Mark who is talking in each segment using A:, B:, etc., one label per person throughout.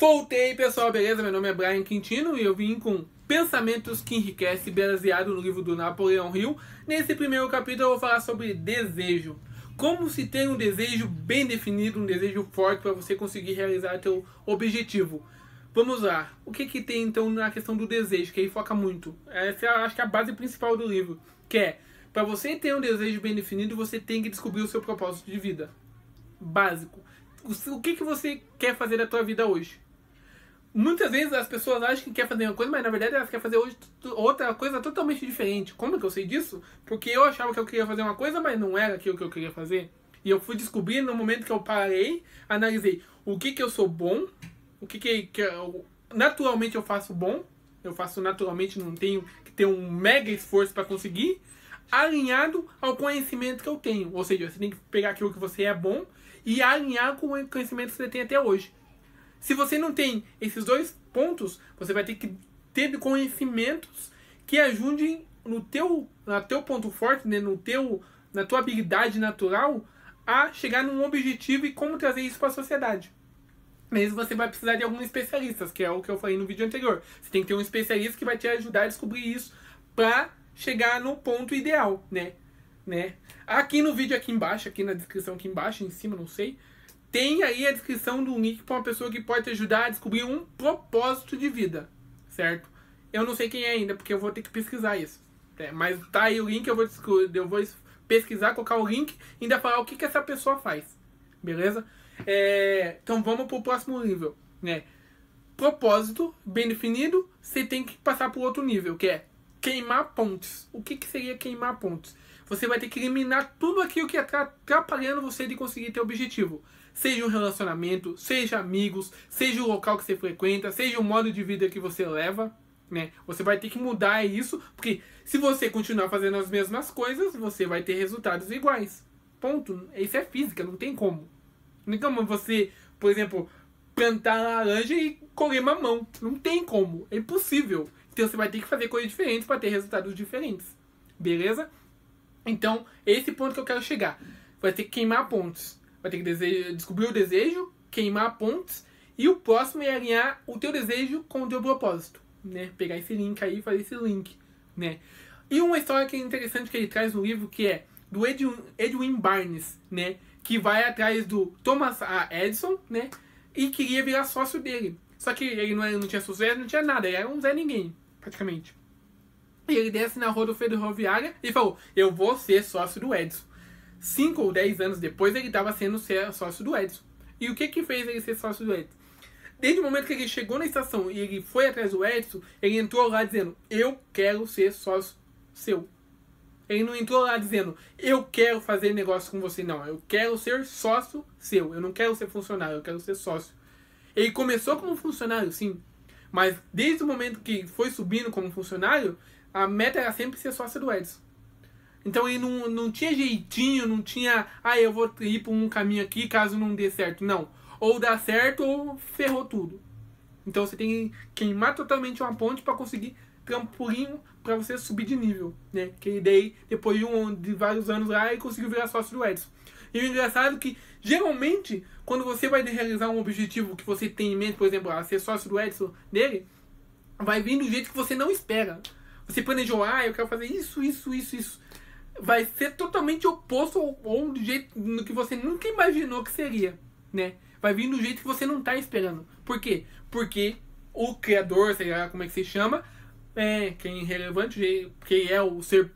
A: Voltei, pessoal, beleza? Meu nome é Brian Quintino e eu vim com Pensamentos que Enriquecem, baseado no livro do Napoleão Hill. Nesse primeiro capítulo eu vou falar sobre desejo. Como se ter um desejo bem definido, um desejo forte para você conseguir realizar seu objetivo. Vamos lá. O que que tem então na questão do desejo, que aí foca muito? Essa é, acho que é a base principal do livro, que é para você ter um desejo bem definido, você tem que descobrir o seu propósito de vida. Básico. O que que você quer fazer da tua vida hoje? Muitas vezes as pessoas acham que quer fazer uma coisa, mas na verdade elas querem fazer hoje outra coisa totalmente diferente. Como que eu sei disso? Porque eu achava que eu queria fazer uma coisa, mas não era aquilo que eu queria fazer. E eu fui descobrir no momento que eu parei, analisei o que que eu sou bom, o que que, que eu, naturalmente eu faço bom, eu faço naturalmente, não tenho que ter um mega esforço para conseguir, alinhado ao conhecimento que eu tenho. Ou seja, você tem que pegar aquilo que você é bom e alinhar com o conhecimento que você tem até hoje. Se você não tem esses dois pontos, você vai ter que ter conhecimentos que ajudem no teu, no teu ponto forte, né, no teu, na tua habilidade natural a chegar num objetivo e como trazer isso para a sociedade. Mas você vai precisar de alguns especialistas, que é o que eu falei no vídeo anterior. Você tem que ter um especialista que vai te ajudar a descobrir isso para chegar no ponto ideal, né? né? Aqui no vídeo aqui embaixo, aqui na descrição aqui embaixo, em cima, não sei, tem aí a descrição do link para uma pessoa que pode te ajudar a descobrir um propósito de vida, certo? Eu não sei quem é ainda, porque eu vou ter que pesquisar isso. É, mas tá aí o link, eu vou, eu vou pesquisar, colocar o link e ainda falar o que, que essa pessoa faz. Beleza? É, então vamos pro próximo nível, né? Propósito bem definido, você tem que passar para outro nível, que é queimar pontes. O que, que seria queimar pontes? Você vai ter que eliminar tudo aquilo que está atrapalhando você de conseguir ter objetivo. Seja um relacionamento, seja amigos, seja o local que você frequenta, seja o modo de vida que você leva. Né? Você vai ter que mudar isso, porque se você continuar fazendo as mesmas coisas, você vai ter resultados iguais. Ponto. Isso é física, não tem como. Não tem como você, por exemplo, plantar laranja e colher mamão. Não tem como. É impossível. Então você vai ter que fazer coisas diferentes para ter resultados diferentes. Beleza? Então, esse ponto que eu quero chegar. Vai ter que queimar pontos. Vai ter que descobrir o desejo, queimar pontos, e o próximo é alinhar o teu desejo com o teu propósito, né? Pegar esse link aí e fazer esse link, né? E uma história que é interessante que ele traz no livro, que é do Edwin, Edwin Barnes, né? Que vai atrás do Thomas A. Edison, né? E queria virar sócio dele. Só que ele não, era, não tinha sucesso, não tinha nada. Ele era um Zé Ninguém, praticamente. E ele desce na roda ferroviária e falou, eu vou ser sócio do Edison. 5 ou 10 anos depois, ele estava sendo sócio do Edson. E o que que fez ele ser sócio do Edson? Desde o momento que ele chegou na estação e ele foi atrás do Edson, ele entrou lá dizendo: Eu quero ser sócio seu. Ele não entrou lá dizendo: Eu quero fazer negócio com você. Não, eu quero ser sócio seu. Eu não quero ser funcionário, eu quero ser sócio. Ele começou como funcionário, sim. Mas desde o momento que foi subindo como funcionário, a meta era sempre ser sócio do Edson. Então ele não, não tinha jeitinho, não tinha, ah, eu vou ir por um caminho aqui caso não dê certo. Não. Ou dá certo ou ferrou tudo. Então você tem que queimar totalmente uma ponte para conseguir trampolim para você subir de nível, né? Que daí, depois de, um, de vários anos lá, ele conseguiu virar sócio do Edson. E o engraçado é que, geralmente, quando você vai realizar um objetivo que você tem em mente, por exemplo, a ser sócio do Edson dele, vai vir do jeito que você não espera. Você planejou, ah, eu quero fazer isso, isso, isso, isso. Vai ser totalmente oposto ou, do jeito no que você nunca imaginou que seria, né? Vai vir do jeito que você não está esperando. Por quê? Porque o criador, sei lá como é que se chama, é quem é relevante, que é o ser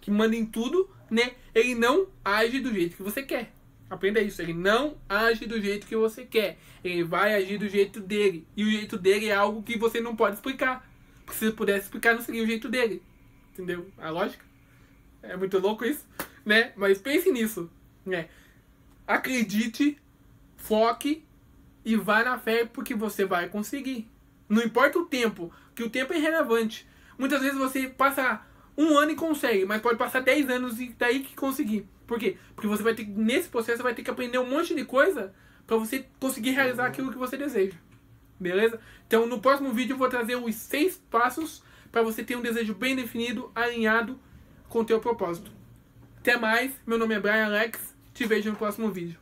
A: que manda em tudo, né? Ele não age do jeito que você quer. Aprenda isso. Ele não age do jeito que você quer. Ele vai agir do jeito dele. E o jeito dele é algo que você não pode explicar. Porque se pudesse explicar, não seria o jeito dele. Entendeu? A lógica? É muito louco isso, né? Mas pense nisso, né? Acredite, foque e vá na fé porque você vai conseguir. Não importa o tempo, que o tempo é irrelevante. Muitas vezes você passa um ano e consegue, mas pode passar 10 anos e daí que conseguir. Por quê? Porque você vai ter nesse processo você vai ter que aprender um monte de coisa para você conseguir realizar aquilo que você deseja. Beleza? Então no próximo vídeo eu vou trazer os seis passos para você ter um desejo bem definido, alinhado com teu propósito. Até mais, meu nome é Brian Alex, te vejo no próximo vídeo.